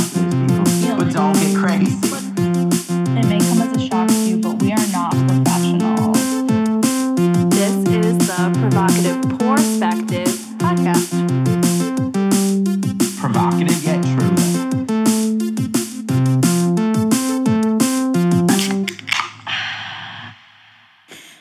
those people. But don't get crazy. It may come as a shock to you, but we are not professionals. This is the Provocative Perspective podcast. Provocative yet true.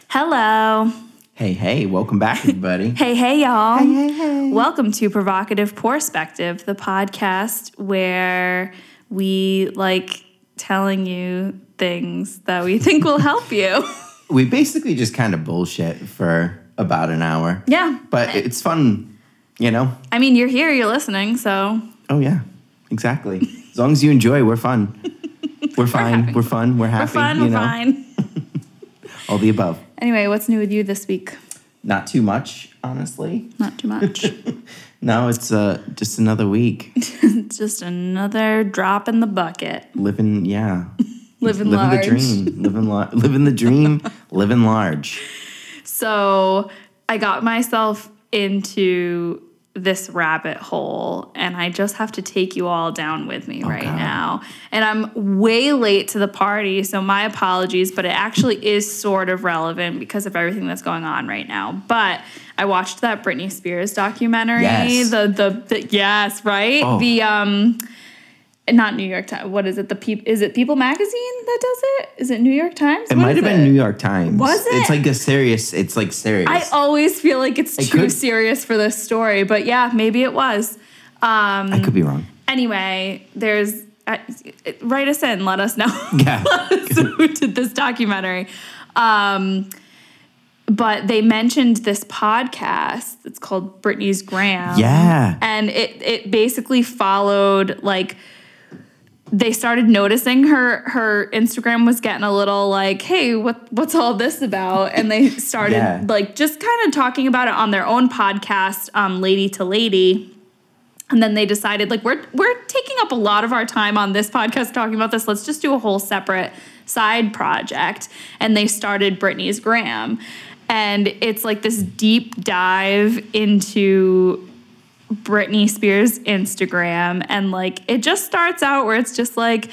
Hello. Hey, hey, welcome back, everybody. Hey, hey, y'all. Hey, hey, hey. Welcome to Provocative Perspective, the podcast where we like telling you things that we think will help you. We basically just kind of bullshit for about an hour. yeah. But it's fun, you know? I mean, you're here, you're listening, so Oh, yeah, exactly. As long as you enjoy, we're fun. We're fine. happy. We're fun. We're happy. we're you we're know? fine. All the above. Anyway, what's new with you this week? Not too much, honestly. Not too much. No, it's uh, just another week. just another drop in the bucket. Living, yeah. Living living large. the dream. Living, la- living the dream. living large. So I got myself into this rabbit hole and I just have to take you all down with me right God. now. And I'm way late to the party, so my apologies, but it actually is sort of relevant because of everything that's going on right now. But I watched that Britney Spears documentary. Yes. The, the the yes, right? Oh. The um not New York Times. What is it? The Peop is it People Magazine that does it? Is it New York Times? It What might have been it? New York Times. Was it? It's like a serious. It's like serious. I always feel like it's It too could- serious for this story, but yeah, maybe it was. Um, I could be wrong. anyway, there's uh, write us in, let us know Yeah. who did this documentary. Um, but they mentioned this podcast. It's called Britney's Gram. Yeah. and it it basically followed like they started noticing her her Instagram was getting a little like, hey, what what's all this about? And they started Yeah. like just kind of talking about it on their own podcast, um, Lady to Lady. And then they decided like we're we're taking up a lot of our time on this podcast talking about this. Let's just do a whole separate side project. And they started Britney's Gram. And it's like this deep dive into Britney Spears Instagram and like it just starts out where it's just like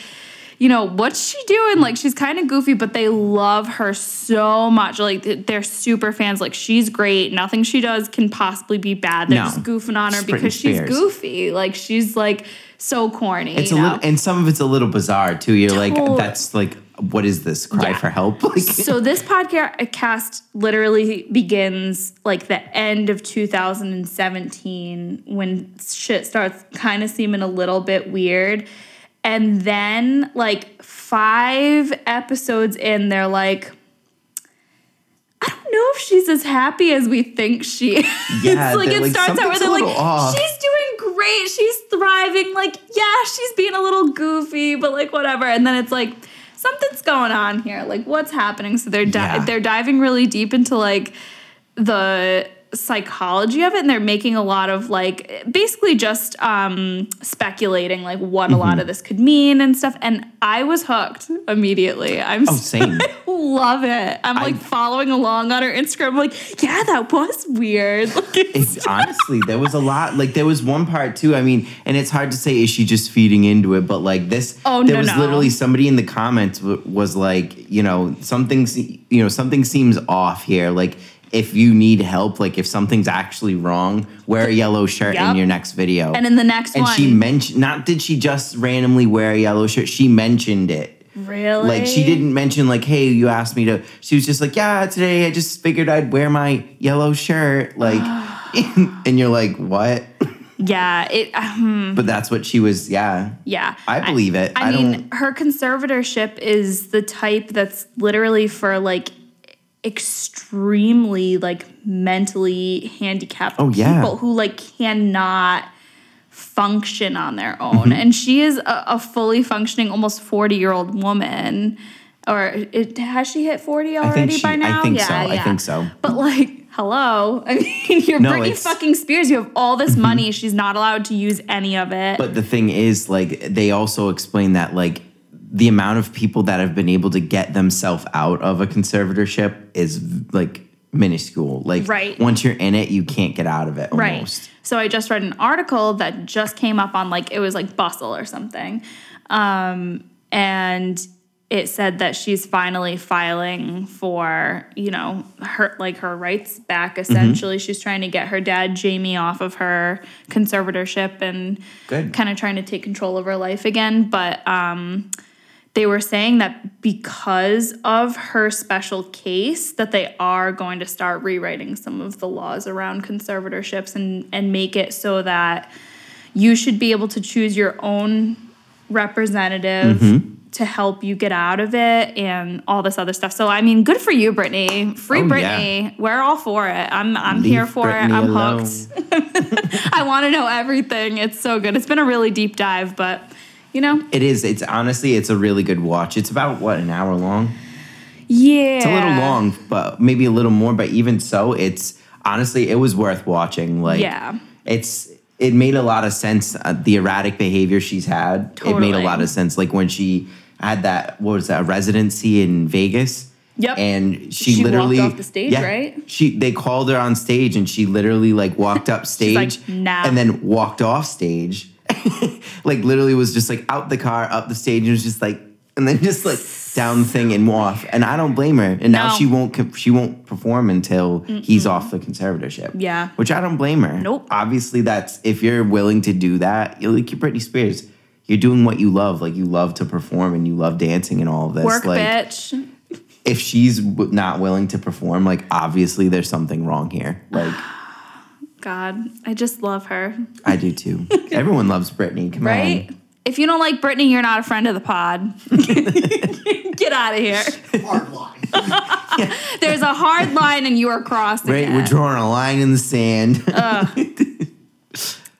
you know what's she doing? Like she's kind of goofy but they love her so much. Like they're super fans. Like she's great. Nothing she does can possibly be bad. They're No. just goofing on her because she's goofy. Like she's like so corny It's a know? little, and some of it's a little bizarre too. You're like, that's like, what is this? Cry Yeah. for help? Like, so this podcast literally begins like the end of 2017 when shit starts kind of seeming a little bit weird and then like five episodes in they're like I don't know if she's as happy as we think she is. Yeah, like it like, starts out where they're like, off." she's doing great, she's thriving. Like, yeah, she's being a little goofy, but like whatever. And then it's like something's going on here. Like, what's happening? So they're di- Yeah. they're diving really deep into like the psychology of it and they're making a lot of like basically just um speculating like what a lot of this could mean and stuff and i was hooked immediately i'm oh, same. love it i'm like following along on her instagram I'm like yeah that was weird Like, it's- It's honestly there was a lot. Like there was one part too. I mean, and it's hard to say is she just feeding into it, but like this, Oh, there no, was no. literally somebody in the comments w- was like, you know, something, you know, something seems off here. Like if you need help, like if something's actually wrong, wear a yellow shirt Yep. in your next video. and in the next one. and one she mentioned, not did she just randomly wear a yellow shirt? She mentioned it. really Like she didn't mention like, hey, you asked me to. She was just like, yeah, today I just figured I'd wear my yellow shirt. Like, and you're like, what? yeah it um, But that's what she was. Yeah, yeah I believe it. I, I mean don't- her conservatorship is the type that's literally for like extremely like mentally handicapped Oh, yeah. people who like cannot function on their own Mm-hmm. and she is a, a fully functioning almost 40 year old woman or it, has she hit 40 already she- by I now think so. I think so. but like hello i mean you're No, Britney Mm-hmm. fucking spears you have all this money she's not allowed to use any of it But the thing is, like, they also explain that like the amount of people that have been able to get themselves out of a conservatorship is like minuscule. Like Right. once you're in it, you can't get out of it almost. Right. So I just read an article that just came up on like it was like Bustle or something. Um, and it said that she's finally filing for, you know, her like her rights back essentially. She's trying to get her dad Jamie off of her conservatorship and Good. kind of trying to take control of her life again, but um they were saying that because of her special case that they are going to start rewriting some of the laws around conservatorships and and make it so that you should be able to choose your own representative Mm-hmm. to help you get out of it and all this other stuff. So I mean, good for you, Britney. Free Oh, yeah. Britney. We're all for it. I'm I'm Leave here for Britney it. I'm alone. hooked. I want to know everything. It's so good. It's been a really deep dive, but you know, It is. It's honestly, it's a really good watch. It's about what an hour long. yeah, It's a little long, but maybe a little more. But even so, it's honestly, it was worth watching. Like, Yeah. it's it made a lot of sense. Uh, the erratic behavior she's had, it made a lot of sense. Like when she had that, what was that, residency in Vegas. Yep. And she, She walked literally off the stage, right? She they called her on stage and she literally like walked up stage like, "Nah." and then walked off stage. like literally was just like out the car, up the stage, and was just like and then just like down the thing and off. And I don't blame her. And now No. she won't she won't perform until he's off the conservatorship. Yeah. Which I don't blame her. Nope. Obviously that's if you're willing to do that, you're like you're Britney Spears. You're doing what you love. Like you love to perform and you love dancing and all of this. work, like bitch. if she's not willing to perform, like obviously there's something wrong here. Like God, I just love her. I do too. Everyone loves Britney. Come Right? on. If you don't like Britney, you're not a friend of the pod. Get out of here. Hard line. There's a hard line and you are crossing Right, it. we're drawing a line in the sand.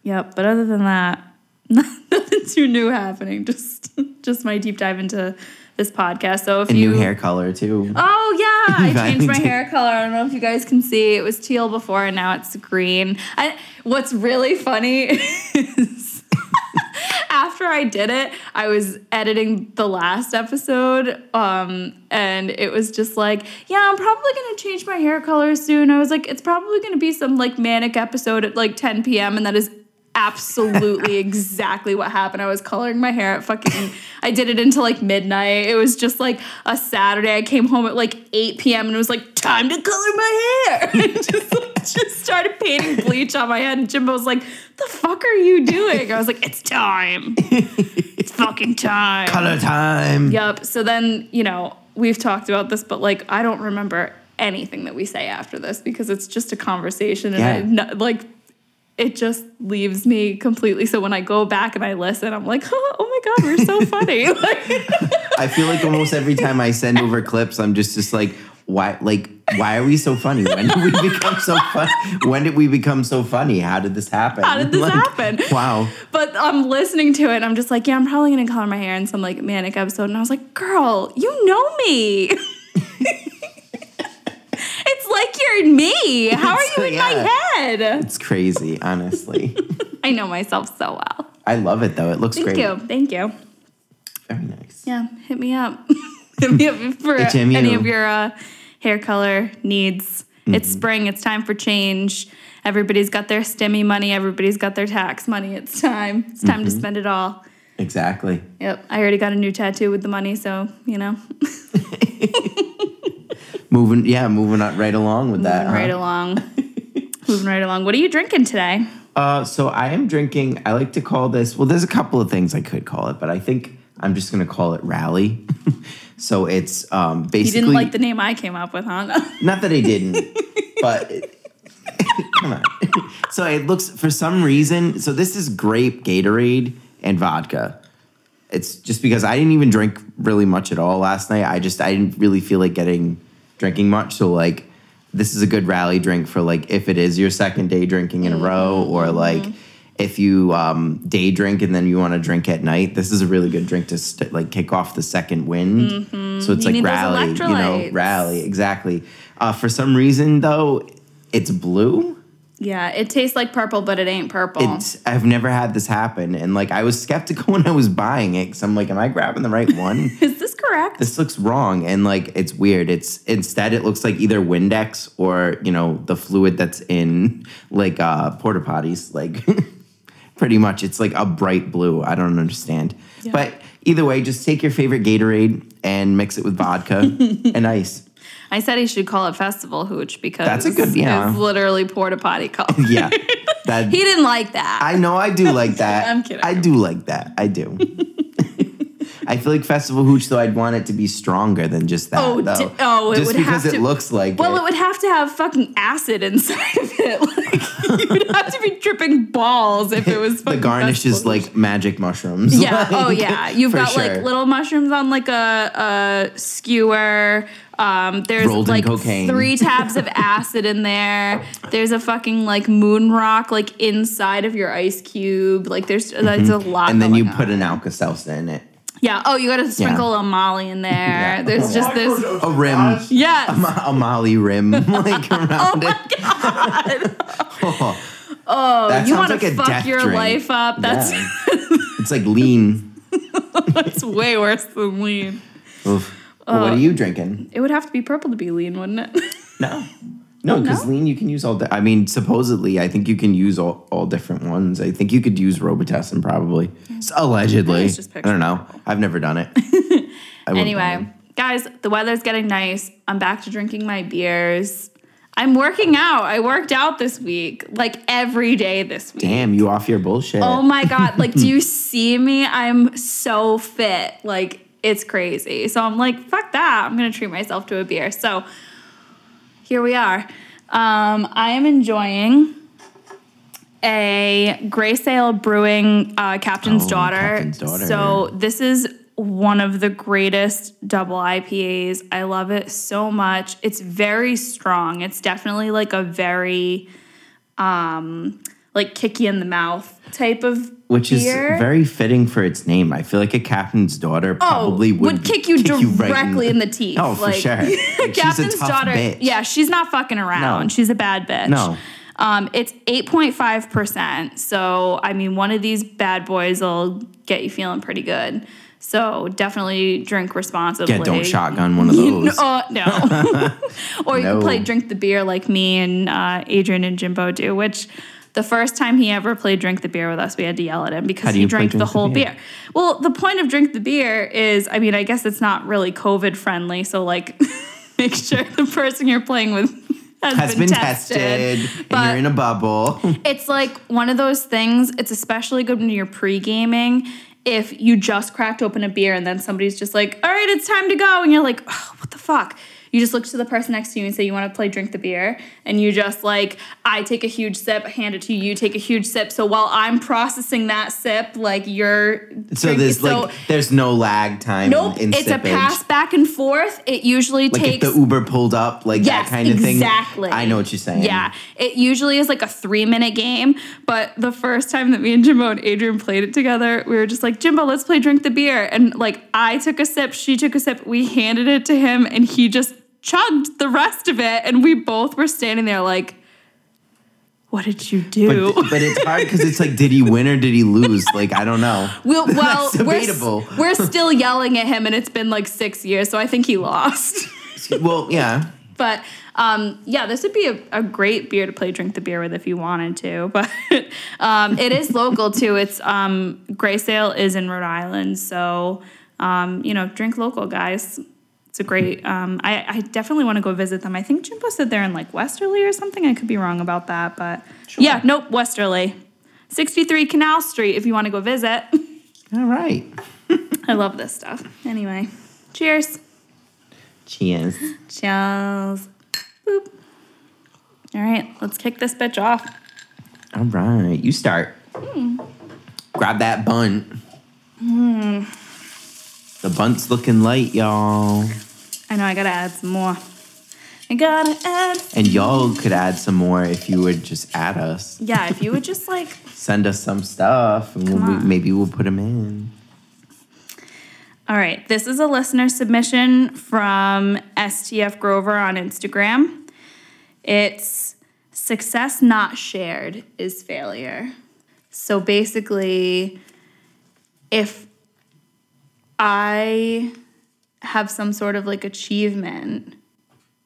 Yep, but other than that, nothing too new happening. Just just my deep dive into this podcast. So if a you new hair color too. Oh yeah, I changed my hair color. I don't know if you guys can see. It was teal before, and now it's green. I, what's really funny is after I did it, I was editing the last episode, um, and it was just like, yeah, I'm probably gonna change my hair color soon. I was like, it's probably gonna be some like manic episode at like 10 p.m. and that is absolutely exactly what happened. I was coloring my hair at fucking I did it until like midnight. It was just like a Saturday. I came home at like 8 p.m. and it was like time to color my hair. I just like, just started painting bleach on my head and Jimbo was like, "The fuck are you doing?" I was like, "It's time. It's fucking time." color time. Yep. So then, you know, we've talked about this, but like I don't remember anything that we say after this because it's just a conversation and Yeah. no, like it just leaves me completely. So when I go back and I listen, I'm like, oh, my god, we're so funny. Like, I feel like almost every time I send over clips, I'm just just like, why? Like, why are we so funny? When did we become so funny? When did we become so funny? How did this happen? How did this Like, happen? Wow. but I'm listening to it and I'm just like, yeah, I'm probably gonna color my hair in some like manic episode. And I was like, girl, you know me. you're me. How are you in Yeah. my head? It's crazy, honestly. I know myself so well. I love it though. It looks Thank great. Thank you. Thank you. Very nice. Yeah, hit me up. hit me up for him, any of your uh, hair color needs. Mm-hmm. It's spring. It's time for change. Everybody's got their stimmy money. Everybody's got their tax money. It's time. It's time Mm-hmm. to spend it all. Exactly. Yep. I already got a new tattoo with the money, so you know, Moving, yeah, moving on right along with that. moving right huh? along. moving right along. What are you drinking today? Uh, so I am drinking. I like to call this. Well, there's a couple of things I could call it, but I think I'm just gonna call it Rally. so it's um, basically. You didn't like the name I came up with, huh? not that I didn't, but come on. so it looks for some reason. So this is grape Gatorade and vodka. It's just because I didn't even drink really much at all last night. I just I didn't really feel like getting drinking much. So like this is a good rally drink for like if it is your second day drinking in a row or like if you um, day drink and then you want to drink at night. This is a really good drink to st- like kick off the second wind. So it's You like rally, you know, rally exactly. Uh, for some reason though, it's blue. Yeah, it tastes like purple, but it ain't purple. It's I've never had this happen, and like I was skeptical when I was buying it because I'm like, am I grabbing the right one? Is this correct. this looks wrong and like it's weird it's instead it looks like either windex or you know the fluid that's in like uh porta potties like pretty much it's like a bright blue i don't understand but either way just take your favorite gatorade and mix it with vodka and ice I said he should call it Festival Hooch because That's a good- yeah. it's literally porta potty color. yeah that he didn't like that. i know i do like that I'm kidding. i do like that i do I feel like Festival Hooch, though, I'd want it to be stronger than just that. Oh, though. di- oh, it just would because have it looks like well, it. it would have to have fucking acid inside of it. Like you'd have to be dripping balls if it was the garnish is Hooch. like magic mushrooms. Yeah. like, oh yeah. You've got sure. like little mushrooms on like a, a skewer. Um, there's Rolled like three tabs of acid in there. There's a fucking like moon rock like inside of your ice cube. Like there's that's a lot. Mm-hmm. and then you going put an Alka Seltzer in it. yeah. Oh, you got to sprinkle a Molly in there. Yeah. There's just this. A rim, Yes. a Molly rim, like around Oh it. my god. Oh, that you want to like a fuck your drink. life up? That's Yeah. it's like lean. that's way worse than lean. Oof. Well, Uh, what are you drinking? It would have to be purple to be lean, wouldn't it? No. No, because no? lean you can use all. Di- I mean, supposedly, I think you can use all, all different ones. I think you could use Robitussin probably, S- allegedly. It's just I don't know. I've never done it. Anyway, guys, the weather's getting nice. I'm back to drinking my beers. I'm working out. I worked out this week, like every day this week. damn, you off your bullshit. Oh my god! Like, do you see me? I'm so fit. Like, it's crazy. So I'm like, fuck that. I'm gonna treat myself to a beer. So here we are. Um, I am enjoying a Grey Sail Brewing uh, Captain's Oh, Daughter. Captain's Daughter. So this is one of the greatest double IPAs. I love it so much. It's very strong. It's definitely like a very um like kick you in the mouth type of Which is very fitting for its name. I feel like a captain's daughter probably oh, would, would kick you right directly in the teeth. Oh, for like, sure. Like, Captain's daughter. bitch. Yeah, she's not fucking around. No. She's a bad bitch. No. Um, it's 8.5%. So, I mean, one of these bad boys will get you feeling pretty good. So, definitely drink responsibly. Yeah, don't shotgun one of You those. uh, no. or you can play drink the beer like me and uh, Adrian and Jimbo do, which the first time he ever played drink the beer with us, we had to yell at him because he drank the drink the whole beer? beer. Well, the point of drink the beer is, I mean, I guess it's not really COVID friendly. So, like, make sure the person you're playing with has, Has been tested, and But- you're in a bubble. it's like one of those things. It's especially good when you're pre gaming. If you just cracked open a beer and then somebody's just like, all right, it's time to go. And you're like, oh, what the fuck? You just look to the person next to you and say, you want to play drink the beer? And you just like, I take a huge sip, I hand it to you, you take a huge sip. So while I'm processing that sip, like you're. So there's like there's no lag time. Nope, it's a pass back and forth. It usually Like takes if the Uber pulled up, like Yes, that kind of thing. exactly. I know what you're saying. Yeah, it usually is like a three minute game. But the first time that me and Jimbo and Adrian played it together, we were just like, Jimbo, let's play drink the beer. And like, I took a sip, she took a sip, we handed it to him, and he just chugged the rest of it. And we both were standing there like, what did you do? But, but it's hard because it's like, did he win or did he lose? Like, I don't know. We'll, well, That's we're, debatable. we're still yelling at him, and it's been like six years, so I think he lost. well, yeah. But um, yeah, this would be a, a great beer to play drink the beer with if you wanted to. But um, it is local too. It's um, Grey Sail is in Rhode Island, so um, you know, drink local, guys. It's a great. Um, I, I definitely want to go visit them. I think Jimbo said they're in like Westerly or something. I could be wrong about that, but yeah, nope, Westerly, sixty three Canal Street. If you want to go visit, All right. I love this stuff. Anyway, cheers. Cheers. Cheers. Boop. All right, let's kick this bitch off. All right. You start. Hmm. Grab that bun. bunt. The bunt's looking light, y'all. I know I gotta add some more. I gotta add. And y'all could add some more if you would just add us. Yeah, if you would just like. Send us some stuff and we'll, on. maybe we'll put them in. All right, this is a listener submission from STF Grover on Instagram. It's success not shared is failure. So basically, if I have some sort of like achievement,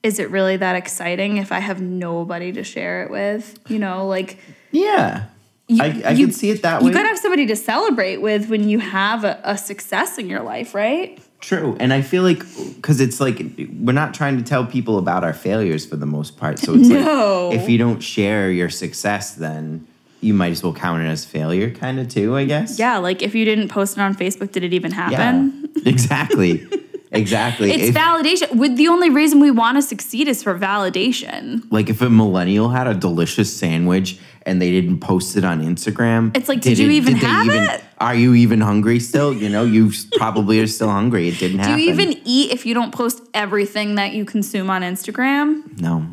is it really that exciting if I have nobody to share it with? You know, like Yeah. you, I, I you- can see it that way. You gotta have somebody to celebrate with when you have a, a success in your life, right? True. And I feel like, because it's like, we're not trying to tell people about our failures for the most part. So it's No. like, if you don't share your success, then you might as well count it as failure, kind of, too, I guess. Yeah, like if you didn't post it on Facebook, did it even happen? Yeah. exactly. exactly. It's If- validation. With the only reason we want to succeed is for validation. like if a millennial had a delicious sandwich and they didn't post it on Instagram, It's like, did you even did have it? Are you even hungry still? You know, you probably are still hungry. It didn't Do happen. Do you even eat if you don't post everything that you consume on Instagram? No.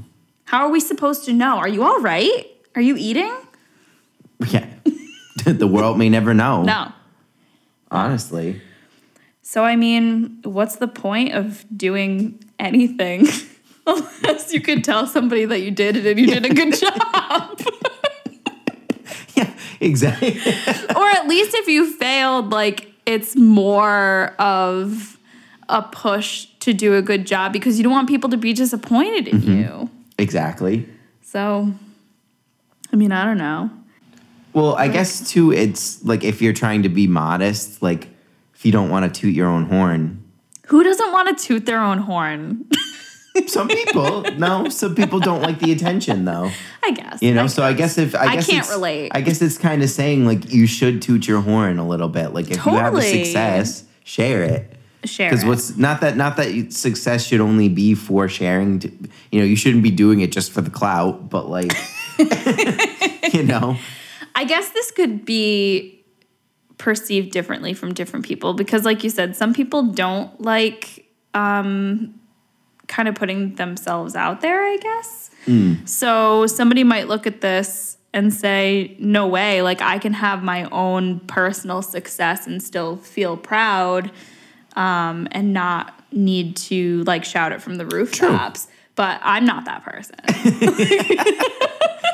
How are we supposed to know? Are you all right? Are you eating? Yeah. the world may never know. No. Honestly. So, I mean, what's the point of doing anything unless you could tell somebody that you did it and you did a good job? Yeah, exactly. or at least if you failed, like it's more of a push to do a good job because you don't want people to be disappointed in mm-hmm. you. exactly. So, I mean, I don't know. Well, I guess too, it's like if you're trying to be modest, like if you don't want to toot your own horn. Who doesn't want to toot their own horn? Some people, no, some people don't like the attention though. I guess. You know, so I guess if I, I guess can't it's- relate. I guess it's kind of saying like you should toot your horn a little bit. Like if you have a success, share it. share Because what's not that not that success should only be for sharing. To, you know, you shouldn't be doing it just for the clout, but like, you know, I guess this could be perceived differently from different people because, like you said, some people don't like um, kind of putting themselves out there, I guess. So somebody might look at this and say, no way, like I can have my own personal success and still feel proud um, and not need to like shout it from the rooftops. But I'm not that person.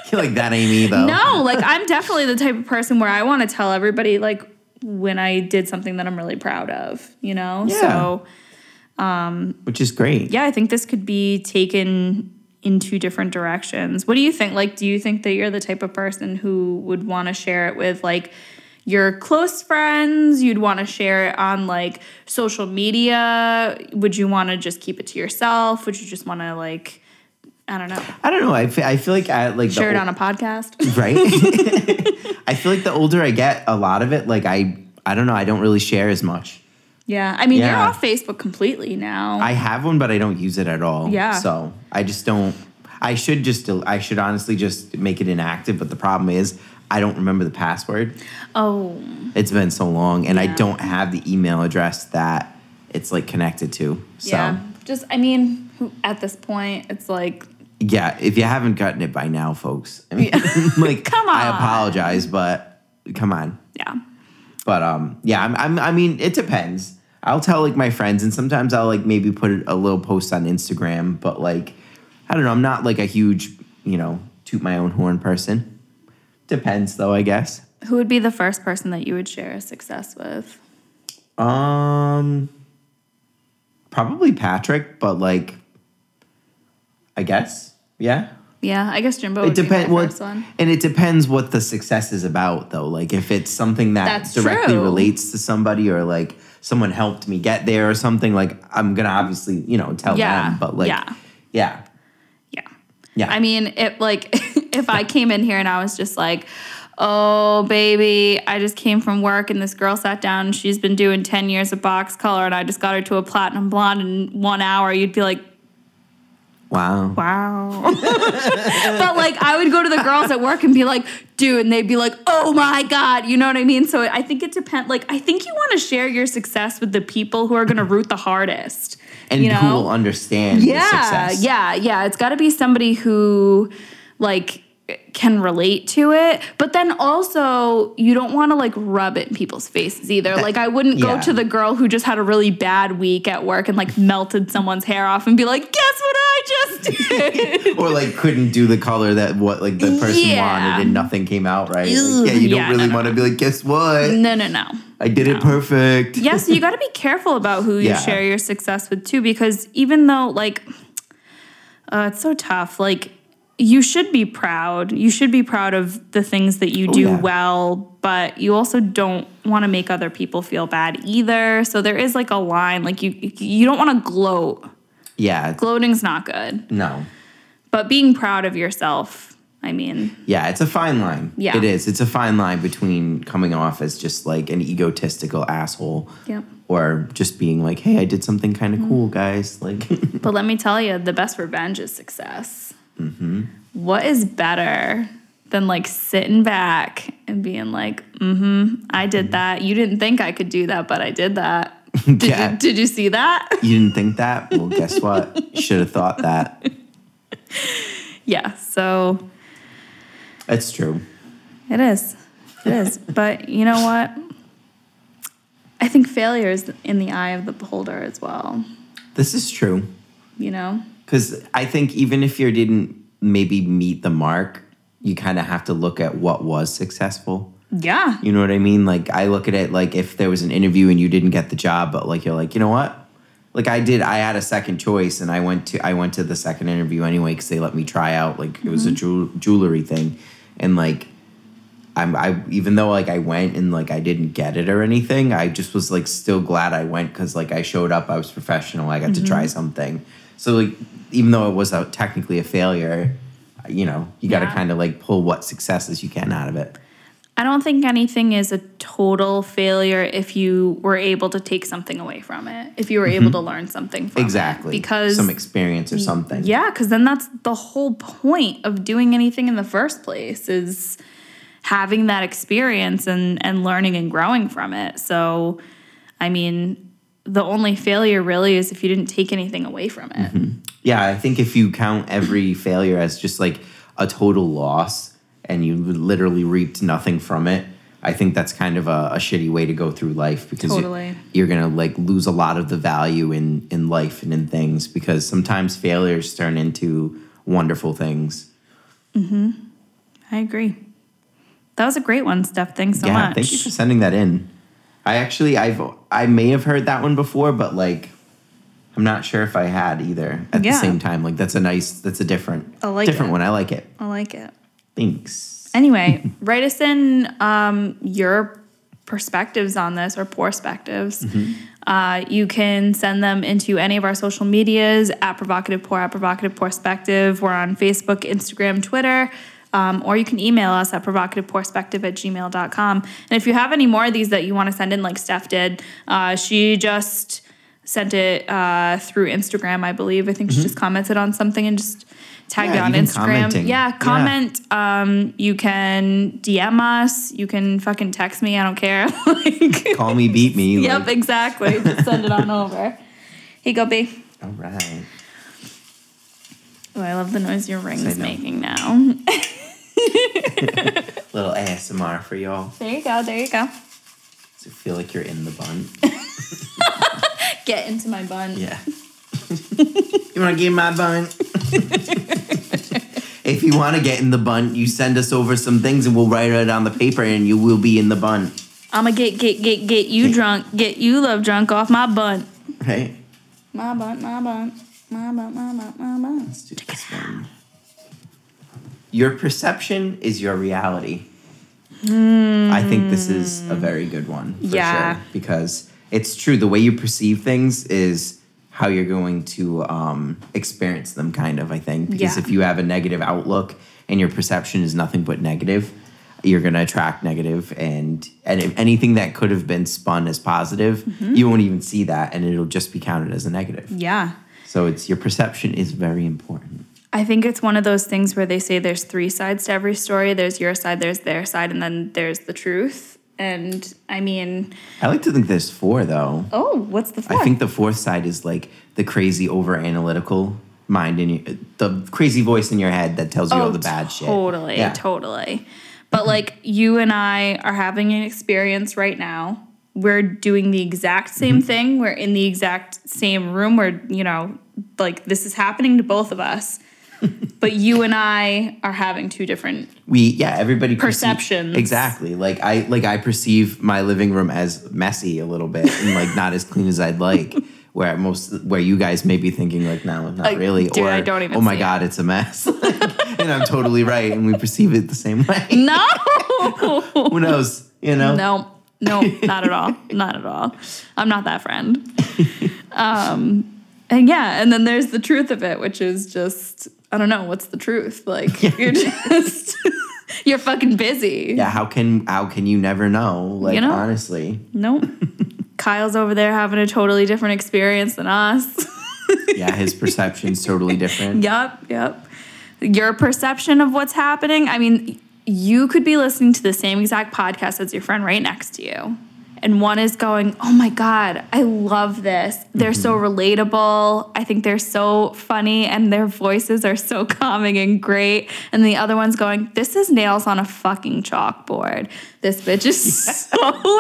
you're like that ain't me though. No, like I'm definitely the type of person where I want to tell everybody like when I did something that I'm really proud of, you know? Yeah. So, um, which is great. yeah, I think this could be taken in two different directions. What do you think? Like do you think that you're the type of person who would want to share it with like your close friends? You'd want to share it on like social media? Would you want to just keep it to yourself? Would you just want to like I don't know. I don't know. I feel, I feel like I like the Share it ol- on a podcast? right. I feel like the older I get, a lot of it, like I, I don't know. I don't really share as much. Yeah. I mean, you're off Facebook completely now. I have one, but I don't use it at all. Yeah. So I just don't. I should just. I should honestly just make it inactive. But the problem is, I don't remember the password. oh. It's been so long, and I don't have the email address that it's like connected to. So Yeah. Just, I mean, at this point, it's like, yeah, if you haven't gotten it by now, folks, I mean, like, Come I apologize, but come on. yeah. But um, yeah, I'm, I'm. I mean, it depends. I'll tell like my friends, and sometimes I'll like maybe put a little post on Instagram. But like, I don't know. I'm not like a huge, you know, toot my own horn person. Depends, though. I guess. Who would be the first person that you would share a success with? Um, probably Patrick, but like, I guess, yeah. Yeah, I guess Jimbo It depends. my Well, first one. and it depends what the success is about, though. Like, if it's something that That's directly true. relates to somebody, or like someone helped me get there, or something, like I'm gonna obviously, you know, tell Yeah. them. But like, Yeah. yeah, Yeah. yeah. I mean, it like if I came in here and I was just like, "Oh, baby, I just came from work and this girl sat down and she's been doing 10 years of box color and I just got her to a platinum blonde in 1 hour." You'd be like, wow. "Wow." but like I would go to the girls at work and be like, "Dude," and they'd be like, "Oh my god." You know what I mean? So I think it depends like I think you want to share your success with the people who are going to root the hardest. And you who know? will understand the yeah success? yeah yeah it's got to be somebody who like can relate to it but then also you don't want to like rub it in people's faces either like i wouldn't go to the girl who just had a really bad week at work and like melted someone's hair off and be like guess what i just did or like couldn't do the color that what like the person Yeah. wanted and nothing came out right. Like, yeah, you don't yeah, really no, want to be like, guess what? no no no I did it perfect. yeah, so you got to be careful about who you Yeah. share your success with too, because even though like, uh, it's so tough. Like, you should be proud. You should be proud of the things that you do yeah. well, but you also don't want to make other people feel bad either. So there is like a line. Like you, you don't want to gloat. Yeah. Gloating's not good, No. but being proud of yourself. I mean, Yeah, it's a fine line. Yeah. It is. It's a fine line between coming off as just like an egotistical asshole. Yep. Or just being like, hey, I did something kind of Mm. cool, guys. Like, But let me tell you, the best revenge is success. Mm-hmm. What is better than like sitting back and being like, mm-hmm, I did that. You didn't think I could do that, but I did that. Did, Yeah. you, did you see that? you didn't think that? Well, guess what? Should have thought that. yeah, so It's true. it is. It is. but you know what? I think failure is in the eye of the beholder as well, This is true. you know? Because I think even if you didn't maybe meet the mark, you kind of have to look at what was successful. Yeah. You know what I mean? Like I look at it like if there was an interview and you didn't get the job, but like you're like, you know what? Like I did, I had a second choice, and I went to I went to the second interview anyway because they let me try out. Like it was a mm-hmm. jewel, jewelry thing, and like I'm I even though like I went and like I didn't get it or anything, I just was like still glad I went because like I showed up, I was professional, I got to try mm-hmm. something. So like even though it was a, technically a failure, you know, you got to Yeah. kind of like pull what successes you can out of it. I don't think anything is a total failure if you were able to take something away from it, if you were mm-hmm. able to learn something from Exactly. it. Because some experience or something. yeah, because then that's the whole point of doing anything in the first place is having that experience and and learning and growing from it. So, I mean, the only failure really is if you didn't take anything away from it. Yeah, I think if you count every failure as just like a total loss and you literally reaped nothing from it, I think that's kind of a, a shitty way to go through life because Totally. you're gonna like lose a lot of the value in in life and in things because sometimes failures turn into wonderful things. Hmm. I agree. That was a great one, Steph. Thanks so yeah, much. thank you for sending that in. I actually I've I may have heard that one before, but like I'm not sure if I had either at the same time. Like that's a nice that's a different I like different it. one. I like it. I like it. Thanks. Anyway, write us in um, your perspectives on this or perspectives. Uh, you can send them into any of our social medias at provocative pour at provocative perspective. We're on Facebook, Instagram, Twitter. Um, or you can email us at provocativeperspective at gmail.com. And if you have any more of these that you want to send in, like Steph did, uh, she just sent it uh, through Instagram, I believe. I think she just commented on something and just tagged Yeah, it on Instagram. commenting. Yeah, Yeah. comment. Um, you can DM us. You can fucking text me. I don't care. like, Call me, beat me. yep, like- exactly. Just send it on over. Here you go, B. All right. Oh, I love the noise your ring I is making now. Little ASMR for y'all. there you go. There you go. So feel like you're in the bun. Get into my bun. Yeah. you want to get in my bun? if you want to get in the bun, you send us over some things and we'll write it on the paper and you will be in the bun. I'ma get get get get you drunk. Get you love drunk off my bun. Right? My bun. My bun. My bun. My bun. My bun. Let's do this one. Your perception is your reality. I think this is a very good one. For Yeah. Sure, because it's true. The way you perceive things is how you're going to um, experience them, kind of, I think. Because Yeah. if you have a negative outlook and your perception is nothing but negative, you're going to attract negative and and if anything that could have been spun as positive, Mm-hmm. you won't even see that and it'll just be counted as a negative. Yeah. So it's your perception is very important. I think it's one of those things where they say there's three sides to every story. There's your side, there's their side, and then there's the truth. And I mean, I like to think there's four though. oh, what's the fourth? I think the fourth side is like the crazy over analytical mind in your the crazy voice in your head that tells you all the bad shit. Oh, Totally, Yeah. totally. But like you and I are having an experience right now. We're doing the exact same Mm-hmm. thing. We're in the exact same room. We're, you know, like this is happening to both of us. But you and I are having two different we yeah everybody perceive- Perceptions. exactly like i like i perceive my living room as messy a little bit and like not as clean as i'd like where most where you guys may be thinking like no not Like, really dude, or I don't even oh my see it." god it's a mess and i'm totally right and we perceive it the same way No. who knows you know No, no, not at all. Not at all. I'm not that friend. Um, and yeah, and then there's the truth of it, which is just I don't know what's the truth. Like you're just you're fucking busy. yeah how can how can you never know like You know? honestly Nope. Kyle's over there having a totally different experience than us. yeah his perception's totally different yep, yep. Your perception of what's happening. I mean, you could be listening to the same exact podcast as your friend right next to you. And one is going, Oh my God, I love this. They're so mm-hmm. relatable. I think they're so funny and their voices are so calming and great. And the other one's going, This is nails on a fucking chalkboard. This bitch is so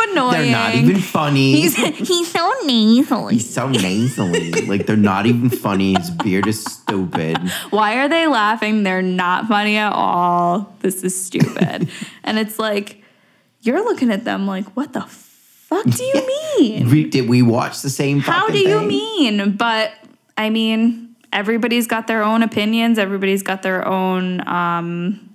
annoying. they're not even funny He's, he's so nasally. He's so nasally. like they're not even funny. His beard is stupid. Why are they laughing? They're not funny at all. This is stupid. and it's like, you're looking at them like, what the fuck do you mean? We, did we watch the same? How do you thing? mean? But I mean, everybody's got their own opinions, everybody's got their own. Um,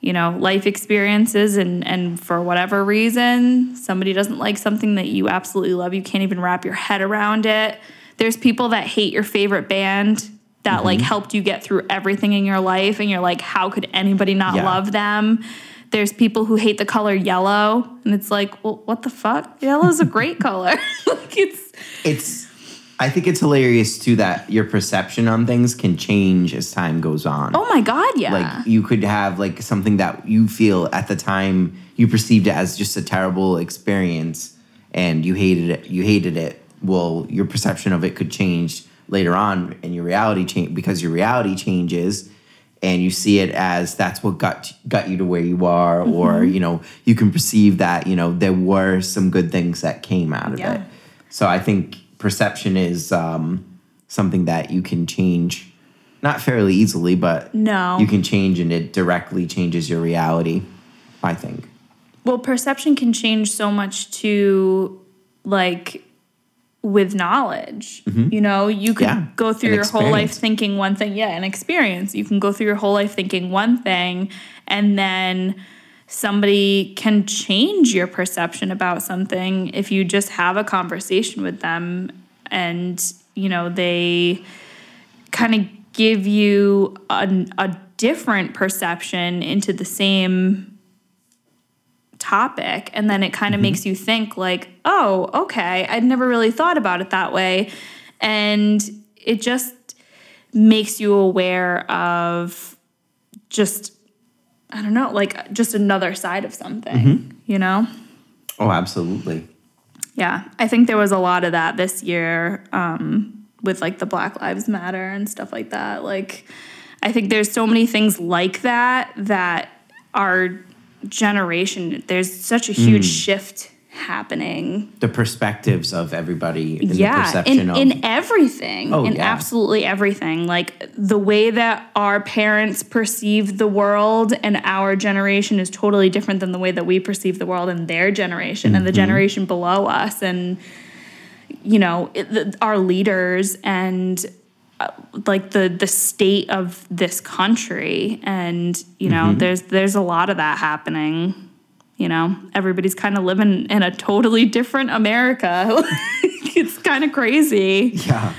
you know, life experiences, and and for whatever reason, somebody doesn't like something that you absolutely love. You can't even wrap your head around it. There's people that hate your favorite band that like Mm-hmm. helped you get through everything in your life, and you're like, how could anybody not Yeah. love them? There's people who hate the color yellow, and it's like, well, what the fuck? Yellow's a great color. like it's It's. I think it's hilarious too that your perception on things can change as time goes on. oh my god, yeah. Like you could have like something that you feel at the time you perceived it as just a terrible experience, and you hated it. You hated it. Well, your perception of it could change later on, and your reality change because your reality changes, and you see it as that's what got got you to where you are, or Mm-hmm. you know you can perceive that you know there were some good things that came out of Yeah. it. So I think perception is um, something that you can change, not fairly easily, but No. you can change, and it directly changes your reality. I think. Well, perception can change so much to like with knowledge. Mm-hmm. You know, you could Yeah, go through an your whole life thinking one thing. Yeah, an experience. You can go through your whole life thinking one thing, and then somebody can change your perception about something if you just have a conversation with them and, you know, they kind of give you a, a different perception into the same topic and then it kind of makes you think like oh okay i'd never really thought about it that way. And it just makes you aware of just i don't know like just another side of something you know? Oh, absolutely. yeah i think there was a lot of that this year um, with like the black lives matter and stuff like that like i think there's so many things like that that our generation there's such a huge shift happening The perspectives of everybody, and the yeah perception in, of in everything Oh, in yeah. absolutely everything like the way that our parents perceive the world and our generation is totally different than the way that we perceive the world and their generation and the Mm-hmm. generation below us and you know it, the, our leaders and like the the state of this country and you know Mm-hmm. there's there's a lot of that happening you know everybody's kind of living in a totally different america it's kind of crazy yeah.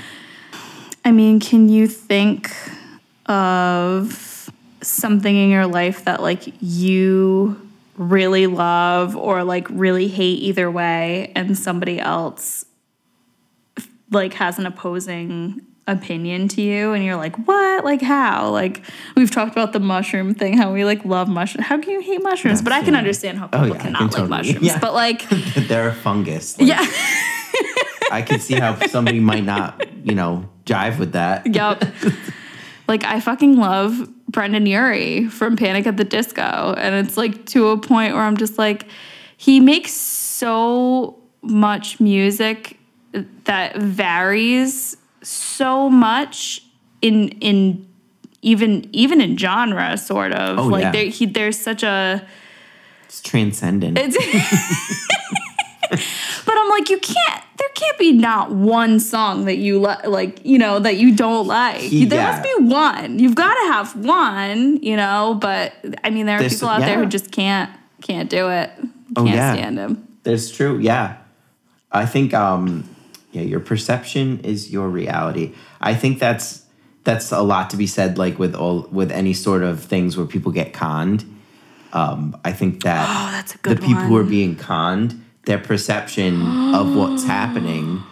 i mean can you think of something in your life that like you really love or like really hate either way and somebody else like has an opposing opinion to you and you're like what like how like we've talked about the mushroom thing how we like love mushrooms how can you hate mushrooms but i can understand how Oh, people yeah, cannot can like totally- mushrooms yeah. but like They're a fungus. Like, yeah I can see how somebody might not, you know, jive with that. Yep. like I fucking love Brendon Urie from Panic at the Disco. And it's like to a point where I'm just like, he makes so much music that varies so much in in even even in genre sort of Oh, like yeah. there, he, there's such a It's transcendent. it's but i'm like you can't there can't be not one song that you li- like you know that you don't like He- there yeah. must be one you've got to have one you know but i mean there are There's- people out there who just can't can't do it can't Oh, yeah. stand him That's true. Yeah. I think um yeah, your perception is your reality. I think that's that's a lot to be said like with all with any sort of things where people get conned. Um I think that Oh, the people who are being conned, their perception of what's happening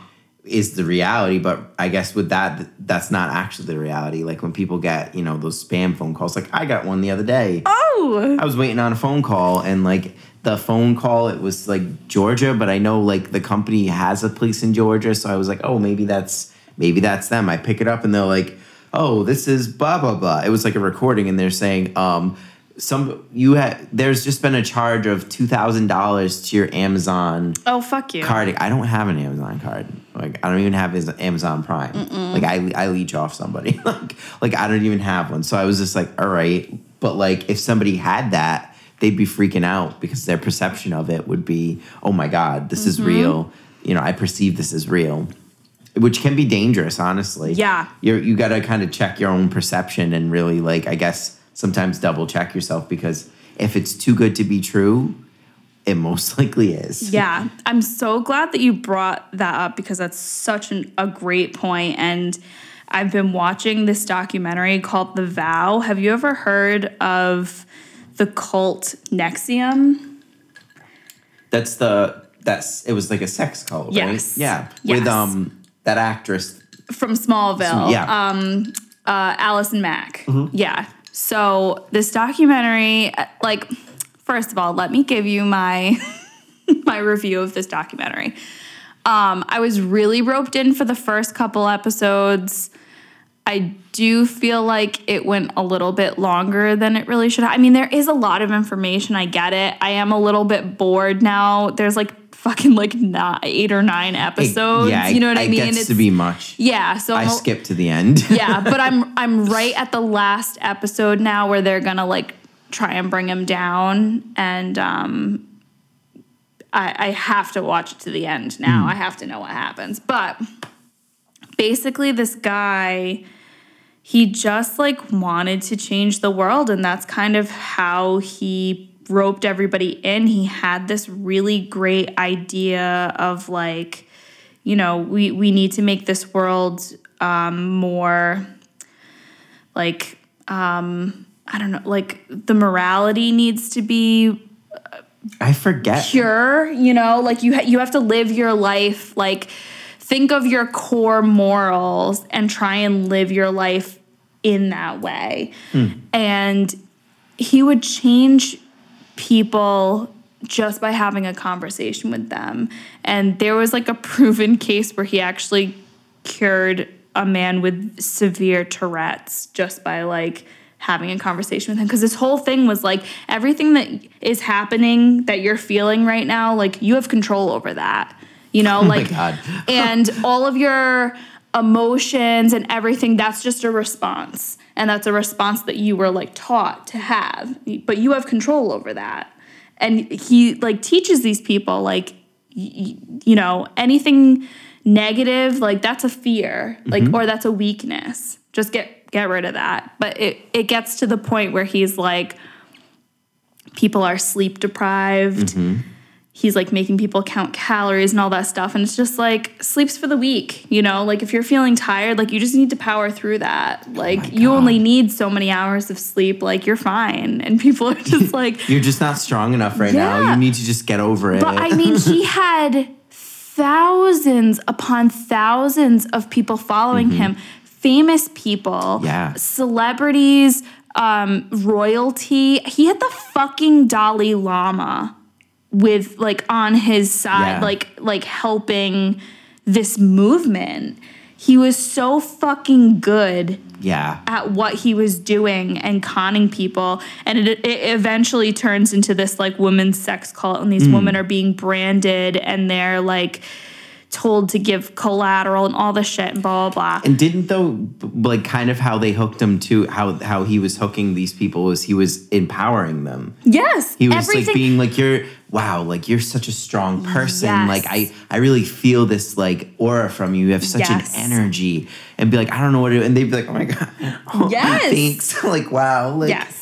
is the reality, but I guess with that that's not actually the reality. Like when people get, you know, those spam phone calls like I got one the other day. oh I was waiting on a phone call and like the phone call it was like Georgia, but I know like the company has a place in Georgia, so I was like, oh, maybe that's maybe that's them. I pick it up and they're like, oh, this is blah blah blah. It was like a recording, and they're saying, um, some you had there's just been a charge of two thousand dollars to your Amazon oh fuck you card. I don't have an Amazon card. Like I don't even have his Amazon Prime. Like I I leech off somebody. like like I don't even have one. So I was just like, all right. But like if somebody had that, they'd be freaking out because their perception of it would be, oh my god, this is mm-hmm. real. You know, I perceive this as real. Which can be dangerous, honestly. Yeah. You're you gotta kind of check your own perception and really like I guess sometimes double check yourself because if it's too good to be true, it most likely is. Yeah, I'm so glad that you brought that up because that's such an, a great point. And I've been watching this documentary called The Vow. Have you ever heard of the cult NXIVM? That's the that's it was like a sex cult, right? Yes. Yeah. Yes. With um that actress. From Smallville. yeah. Um, uh, Allison Mack. Yeah. So this documentary, uh, like, first of all, let me give you my my review of this documentary. Um, I was really roped in for the first couple episodes. I do feel like it went a little bit longer than it really should have. I mean, there is a lot of information. I get it. I am a little bit bored now. There's like fucking like not eight or nine episodes. yeah, you know what I it mean? gets to be much. yeah. So I skipped to the end. yeah, but I'm I'm right at the last episode now where they're gonna like try and bring him down, and um, I, I have to watch it to the end now. I have to know what happens. But basically, this guy, he just like wanted to change the world, and that's kind of how he roped everybody in. He had this really great idea of like you know, we we need to make this world um, more like um, I don't know, like the morality needs to be I forget. pure. You know, like you ha- you have to live your life like think of your core morals and try and live your life in that way. And he would change people just by having a conversation with them. And there was like a proven case where he actually cured a man with severe Tourette's just by like having a conversation with him because this whole thing was like everything that is happening that you're feeling right now like you have control over that you know Oh like and all of your emotions and everything that's just a response. And that's a response that you were like taught to have. But you have control over that. And he like teaches these people like y- y- you know anything negative like that's a fear like mm-hmm. or that's a weakness. Just get get rid of that. But it it gets to the point where he's like people are sleep deprived mm-hmm. He's like making people count calories and all that stuff and it's just like sleeps for the week you know like if you're feeling tired like you just need to power through that like you only need so many hours of sleep like you're fine and people are just like You're just not strong enough right now. You need to just get over it. but I mean, he had thousands upon thousands of people following him, famous people, Mm-hmm. Yeah. celebrities, um, royalty. He had the fucking Dalai Lama with like on his side, Yeah. like like helping this movement. he was so fucking good Yeah. at what he was doing and conning people and it, it eventually turns into this like women's sex cult and these mm. women are being branded and they're like told to give collateral and all the shit and blah blah blah And didn't though like kind of how they hooked him to how how he was hooking these people was he was empowering them. yes He was everything like being like you're wow, like you're such a strong person. Yes. Like I I really feel this like aura from you. You have such Yes. an energy. And be like, I don't know what to do. And they'd be like, Oh my god. Oh, Yes. Thanks. like wow. Like yes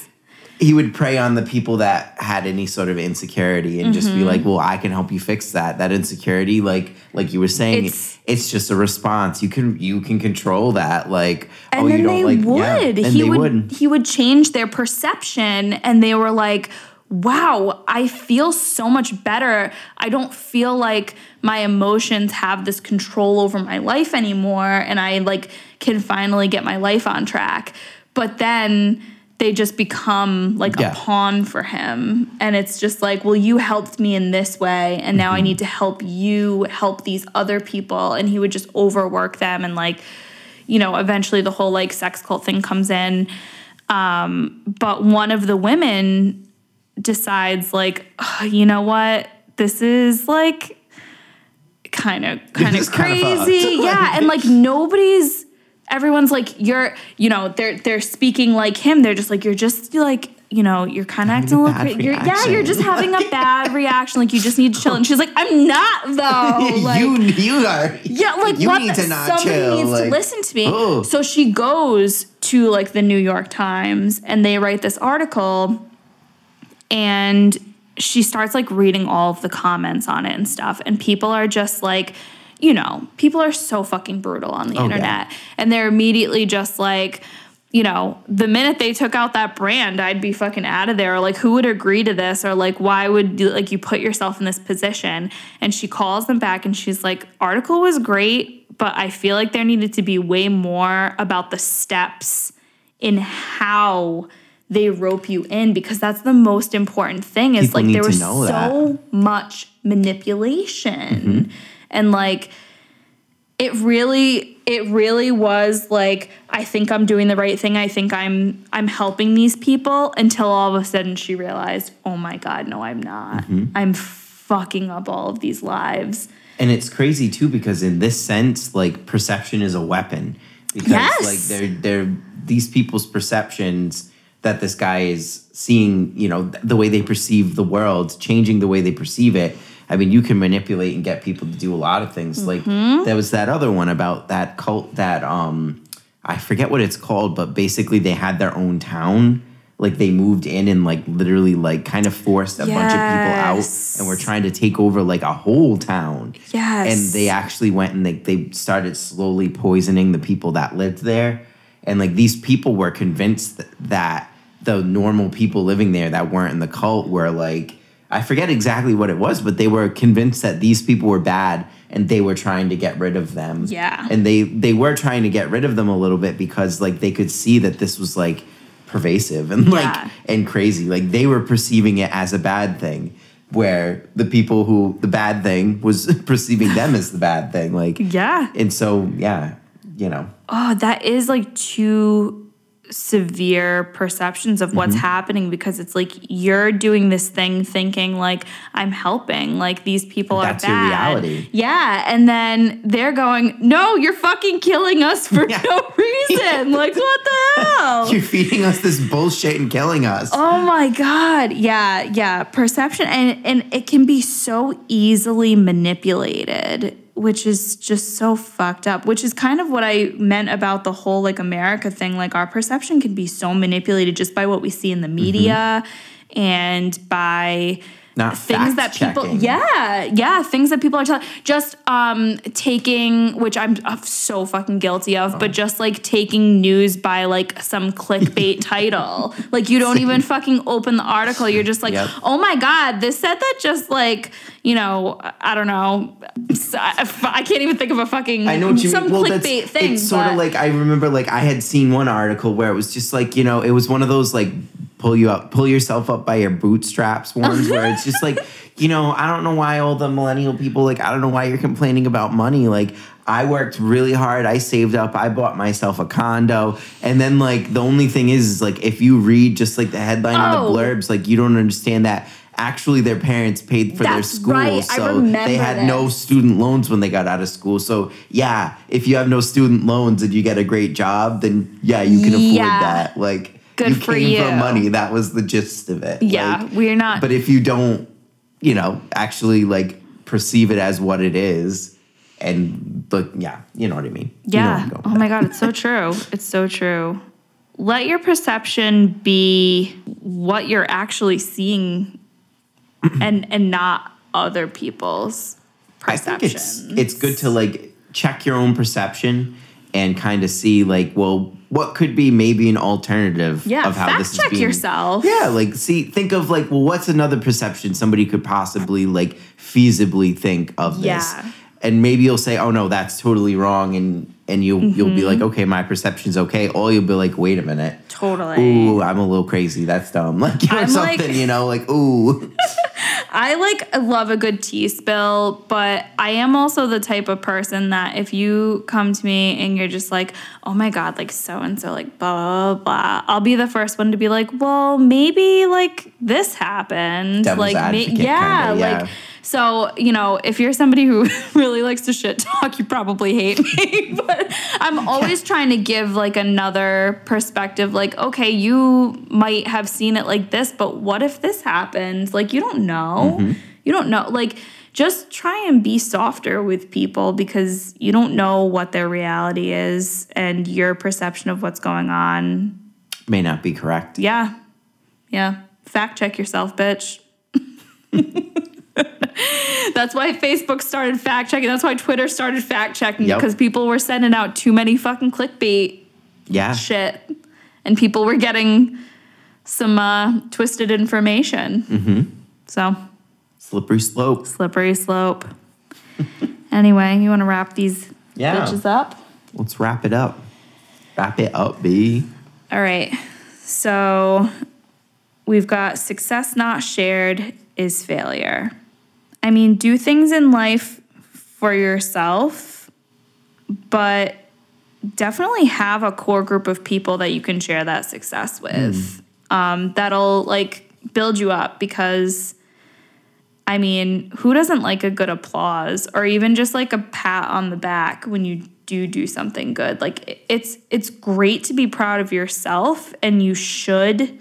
he would prey on the people that had any sort of insecurity and just Mm-hmm. be like, "Well, I can help you fix that. That insecurity, like like you were saying, It's- it's, just a response. You can you can control that. Like, and oh, then you don't they like, would. yeah, and he they would, would. he would change their perception and they were like, "Wow, I feel so much better. I don't feel like my emotions have this control over my life anymore and I like can finally get my life on track." But then they just become like Yeah. a pawn for him and it's just like well you helped me in this way and now Mm-hmm. i need to help you help these other people and he would just overwork them and like you know, eventually the whole like sex cult thing comes in. Um, but one of the women decides like, "Ugh, you know what, this is like kind of kind of is kinda crazy, yeah, and like nobody's. Everyone's like, you're, you know, they're they're speaking like him. They're just like, you're just like, you know, you're kind of acting a little crazy. You're, yeah, you're just having a bad reaction. Like you just need to chill. And she's like, I'm not though. Like, you you are yeah, like you what? need to not somebody chill. needs like, to listen to me. Oh. So she goes to like the New York Times and they write this article and she starts like reading all of the comments on it and stuff. And people are just like, you know, people are so fucking brutal on the Oh, yeah. internet. And they're immediately just like, you know, the minute they took out that brand, I'd be fucking out of there. Or like, who would agree to this? Or like, why would you, like you put yourself in this position? And she calls them back and she's like, article was great, but I feel like there needed to be way more about the steps in how they rope you in because that's the most important thing is People like there was so much manipulation and like it really it really was like i think i'm doing the right thing i think i'm i'm helping these people until all of a sudden she realized oh my god no i'm not mm-hmm. i'm fucking up all of these lives And it's crazy too because in this sense, like perception is a weapon. Because Yes. like they're they're these people's perceptions that this guy is seeing, you know, th- the way they perceive the world, changing the way they perceive it. I mean, you can manipulate and get people to do a lot of things. Like there was that other one about that cult that um I forget what it's called, but basically they had their own town. Like they moved in and like literally like kind of forced a bunch of people out and were trying to take over like a whole town. Yes. And they actually went and they, they started slowly poisoning the people that lived there. And like these people were convinced that the normal people living there that weren't in the cult were like, I forget exactly what it was, but they were convinced that these people were bad and they were trying to get rid of them. Yeah. And they they were trying to get rid of them a little bit because like they could see that this was like pervasive and like Yeah. and crazy. Like they were perceiving it as a bad thing, where the people who the bad thing was perceiving them as the bad thing. Like yeah and so yeah, you know. oh that is like two severe perceptions of Mm-hmm. what's happening because it's like you're doing this thing thinking like I'm helping like these people That's are bad. reality. Yeah, and then they're going, "No, you're fucking killing us for Yeah. no reason." like what the hell? You're feeding us this bullshit and killing us. Oh my god. Yeah, yeah. Perception and and it can be so easily manipulated, which is just so fucked up, which is kind of what I meant about the whole like America thing. Like our perception can be so manipulated just by what we see in the mm-hmm. media and by Not things that people yeah yeah things that people are telling just um taking which i'm uh, so fucking guilty of Oh. but just like taking news by like some clickbait title like you don't even fucking open the article you're just like Yep. oh my god this said that just like you know i don't know i can't even think of a fucking I know what you some mean. Well, clickbait thing It's sort of like I remember, like I had seen one article where it was just like you know, it was one of those like pull you up, pull yourself up by your bootstraps ones, where it's just like you know, I don't know why all the millennial people like I don't know why you're complaining about money. Like I worked really hard. I saved up. I bought myself a condo. And then like the only thing is, is like if you read just like the headline and Oh. the blurbs, like you don't understand that actually their parents paid for their school. right. So they had no student loans when they got out of school. So yeah, if you have no student loans and you get a great job, then yeah, you can afford that. Like Good you for came you. from money. That was the gist of it. Yeah, Like, we're not. but if you don't, you know, actually like perceive it as what it is, and look, yeah, you know what I mean. You know Yeah. Oh my God, it's so true. It's so true. Let your perception be what you're actually seeing and and not other people's perceptions. it's it's good to like check your own perception and kind of see like, well, what could be maybe an alternative Yeah, of how fact this is check being yourself. Yeah, like see, think of like, well, what's another perception somebody could possibly like feasibly think of this? Yeah. And maybe you'll say, "Oh no, that's totally wrong," and and you'll you'll Mm-hmm. be like, "Okay, my perception's okay." Or you'll be like, "Wait a minute, Totally. ooh, I'm a little crazy. That's dumb." Like or I'm something, like- you know, like ooh, I like love a good tea spill, but I am also the type of person that if you come to me and you're just like, oh my God, like so and so, like blah, blah, blah, I'll be the first one to be like, well, maybe like this happened. Devil's like, advocate yeah, kinda, yeah. like, so, you know, if you're somebody who really likes to shit talk, you probably hate me. but I'm always trying to give like another perspective. Like, okay, you might have seen it like this, but what if this happened? Like, you don't know. Mm-hmm. You don't know. Like, just try and be softer with people because you don't know what their reality is and your perception of what's going on. may not be correct. Yeah. Yeah. Fact check yourself, bitch. That's why Facebook started fact checking. That's why Twitter started fact checking Yep. because people were sending out too many fucking clickbait Yeah, shit and people were getting some uh, twisted information. Mm-hmm. So, slippery slope. slippery slope. anyway, you want to wrap these Yeah. bitches up? Let's wrap it up. Wrap it up, B. All right. So we've got success not shared is failure. I mean, do things in life for yourself, but definitely have a core group of people that you can share that success with. Um, that'll like build you up because I mean, who doesn't like a good applause or even just like a pat on the back when you do do something good? Like it's it's great to be proud of yourself and you should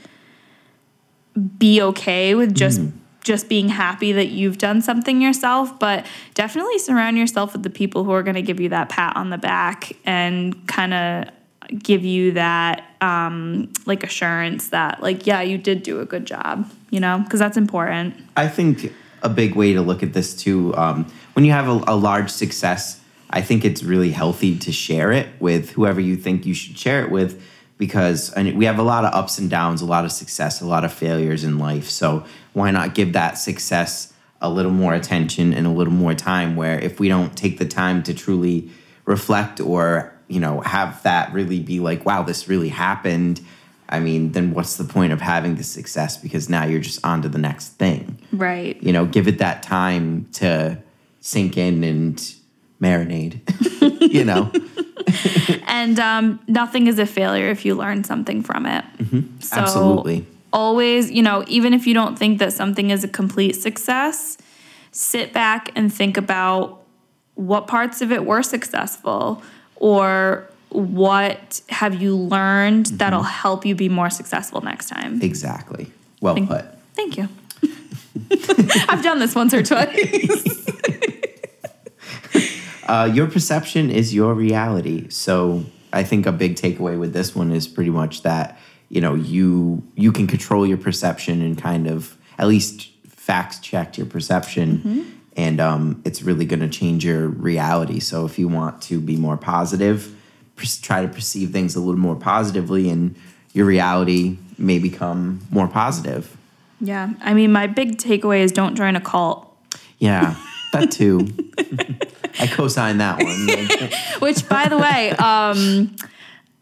be okay with just just being happy that you've done something yourself, but definitely surround yourself with the people who are going to give you that pat on the back and kind of give you that um like assurance that like yeah, you did do a good job, you know? Cuz that's important. I think a big way to look at this too, um, when you have a, a large success, I think it's really healthy to share it with whoever you think you should share it with, because we have a lot of ups and downs, a lot of success, a lot of failures in life. So why not give that success a little more attention and a little more time? Where if we don't take the time to truly reflect or you know have that really be like, wow, this really happened. I mean, then what's the point of having the success? Because now you're just on to the next thing Right. you know, give it that time to sink in and marinate. you know, And um, nothing is a failure if you learn something from it. So Mm-hmm. Absolutely. Always, you know, even if you don't think that something is a complete success, sit back and think about what parts of it were successful or what have you learned Mm-hmm. that'll help you be more successful next time. exactly. Well Thank- put. Thank you. I've done this once or twice. Uh, your perception is your reality. So I think a big takeaway with this one is pretty much that you know you you can control your perception and kind of at least fact check your perception, and um, it's really going to change your reality. So if you want to be more positive, try to perceive things a little more positively, and your reality may become more positive. yeah. I mean, my big takeaway is don't join a cult. Yeah, that too. I co-sign that one. Which, by the way, um,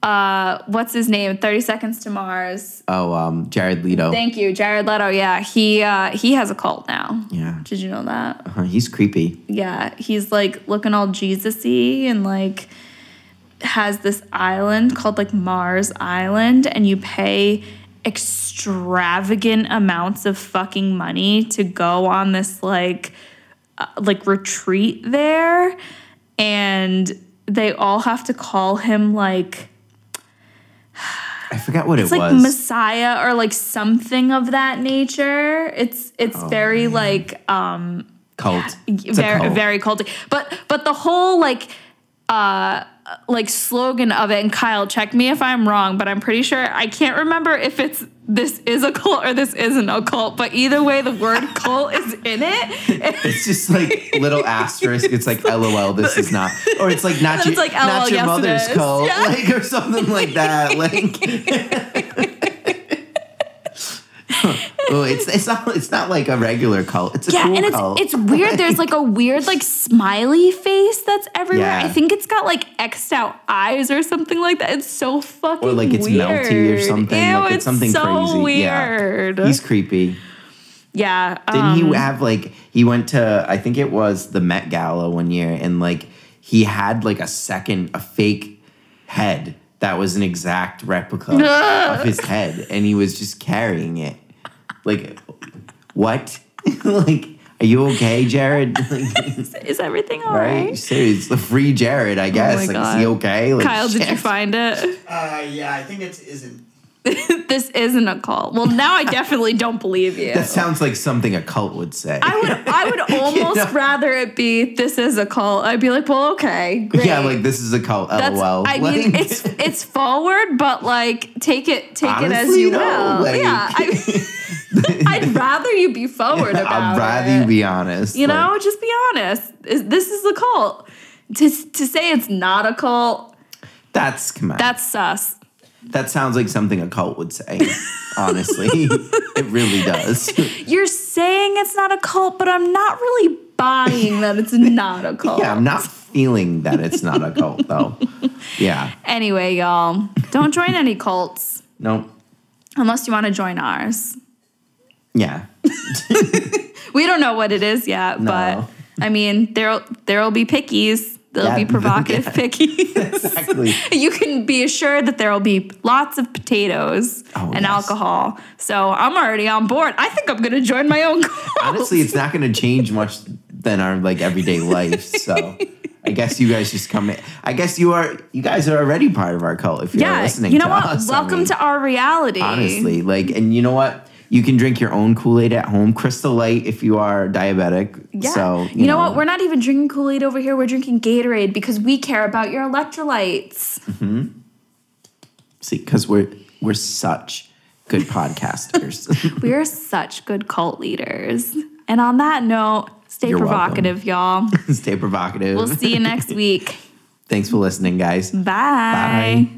uh, what's his name? Thirty Seconds to Mars. Oh, um, Jared Leto. Thank you, Jared Leto. Yeah, he uh, he has a cult now. yeah, Did you know that? Uh, he's creepy. Yeah, he's like looking all Jesus-y and like has this island called like Mars Island, and you pay extravagant amounts of fucking money to go on this like uh, like retreat there, and they all have to call him like I forgot what it's it like was. Messiah or like something of that nature. It's it's Oh, very like um cult. A very cult. very culty. But but the whole like uh like slogan of it and Kyle check me if I'm wrong, but I'm pretty sure I can't remember if it's this is a cult or this isn't a cult, but either way the word cult is in it. It's just like little asterisk. It's like LOL. This is not, or it's like not your like, not your yes, mother's cult, Yeah. like or something like that. Like, oh, it's it's not it's not like a regular cult. It's a yeah, cool and it's cult. it's weird. There's like a weird like smiley face that's everywhere. Yeah. I think it's got like X'd out eyes or something like that. It's so fucking weird. or like it's weird. melty or something. Ew, like it's, something so crazy. Weird. Yeah, he's creepy. yeah. Didn't um, he have like he went to I think it was the Met Gala one year and like he had like a second a fake head that was an exact replica of his head and he was just carrying it. Like what? like are you okay, Jared? Like, Is everything all right? right? Serious, the free Jared, I guess. Oh my like is he God. okay? Like, Kyle, did you find it? Uh, yeah, I think it isn't. this isn't a cult. Well, now I definitely don't believe you. That sounds like something a cult would say. I would I would almost know? rather it be this is a cult. I'd be like, well, okay, great. yeah, like this is a cult. That's, LOL. I mean, it's it's forward, but like take it take it as you though, will. like- yeah, I, I'd rather you be forward about I'd rather it. you be honest. You like- know, just be honest. This is a cult. To to say it's not a cult, That's come on. that's sus. that sounds like something a cult would say. honestly, it really does. You're saying it's not a cult, but I'm not really buying that it's not a cult. Yeah, I'm not feeling that it's not a cult though. Yeah, Anyway, y'all, don't join any cults no, unless you want to join ours. Yeah, We don't know what it is yet, No. but I mean, there there'll be pickies. There'll Yeah, be provocative yeah. pickies. exactly. you can be assured that there will be lots of potatoes Oh, and yes. alcohol. So I'm already on board. I think I'm gonna join my own cult. Honestly, it's not going to change much than our like everyday life. So. I guess you guys just come in. I guess you are. You guys are already part of our cult if you're listening to us. yeah, listening. you know what? us. I Welcome mean, to our reality. honestly like and you know what you can drink your own kool-aid at home crystal light if you are diabetic Yeah. so you, know, what? We're not even drinking Kool Aid over here. We're drinking Gatorade because we care about your electrolytes. Mm-hmm. see because we're we're such good podcasters we are such good cult leaders. And on that note, stay You're welcome. provocative, y'all. stay provocative We'll see you next week. thanks for listening guys Bye. bye